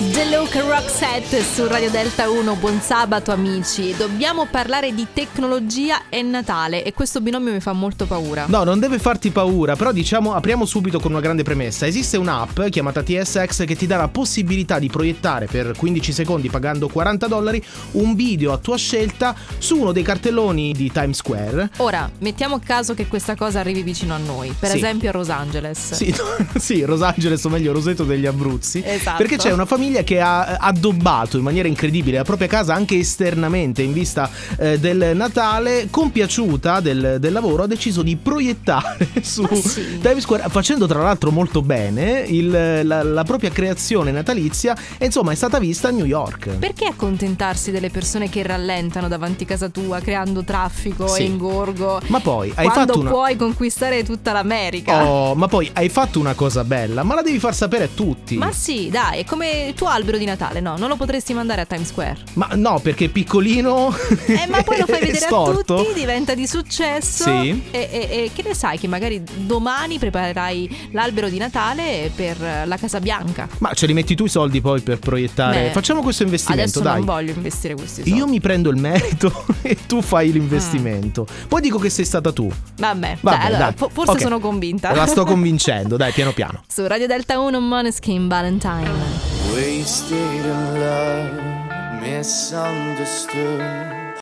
Peace. The Look Rock Set su Radio Delta 1, buon sabato amici. Dobbiamo parlare di tecnologia e Natale e questo binomio mi fa molto paura. No, non deve farti paura, però diciamo apriamo subito con una grande premessa. Esiste un'app chiamata TSX che ti dà la possibilità di proiettare per 15 secondi pagando 40 dollari un video a tua scelta su uno dei cartelloni di Times Square. Ora, mettiamo caso che questa cosa arrivi vicino a noi, per Sì. esempio a Los Angeles. Sì, sì, Los Angeles, o meglio Roseto degli Abruzzi. Esatto. Perché c'è una famiglia che ha addobbato in maniera incredibile la propria casa anche esternamente in vista eh, del Natale, compiaciuta del, del lavoro, ha deciso di proiettare su Ma sì. Times Square, facendo tra l'altro molto bene il- la, la propria creazione natalizia e insomma è stata vista a New York. Perché accontentarsi delle persone che rallentano davanti a casa tua, creando traffico Sì. e ingorgo? Ma poi hai quando fatto una... puoi conquistare tutta l'America? Oh, ma poi hai fatto una cosa bella, ma la devi far sapere a tutti. Ma sì, dai, è come il tuo albero di Natale, no? Non lo potresti mandare a Times Square. Ma no, perché è piccolino. Eh, ma poi lo fai vedere a storto. tutti, diventa di successo. Sì. E, e- e che ne sai che magari domani preparerai l'albero di Natale per la Casa Bianca. Ma ce li metti tu i soldi poi per proiettare. Beh, Facciamo questo investimento, Adesso dai. non voglio investire questi soldi. Io mi prendo il merito e tu fai l'investimento. Poi dico che sei stata tu. Vabbè, Vabbè, dai, allora, dai. fo- forse Ok. sono convinta. La sto convincendo, dai, piano piano. Su Radio Delta 1 Moneskin Valentine. Wasted in love, misunderstood.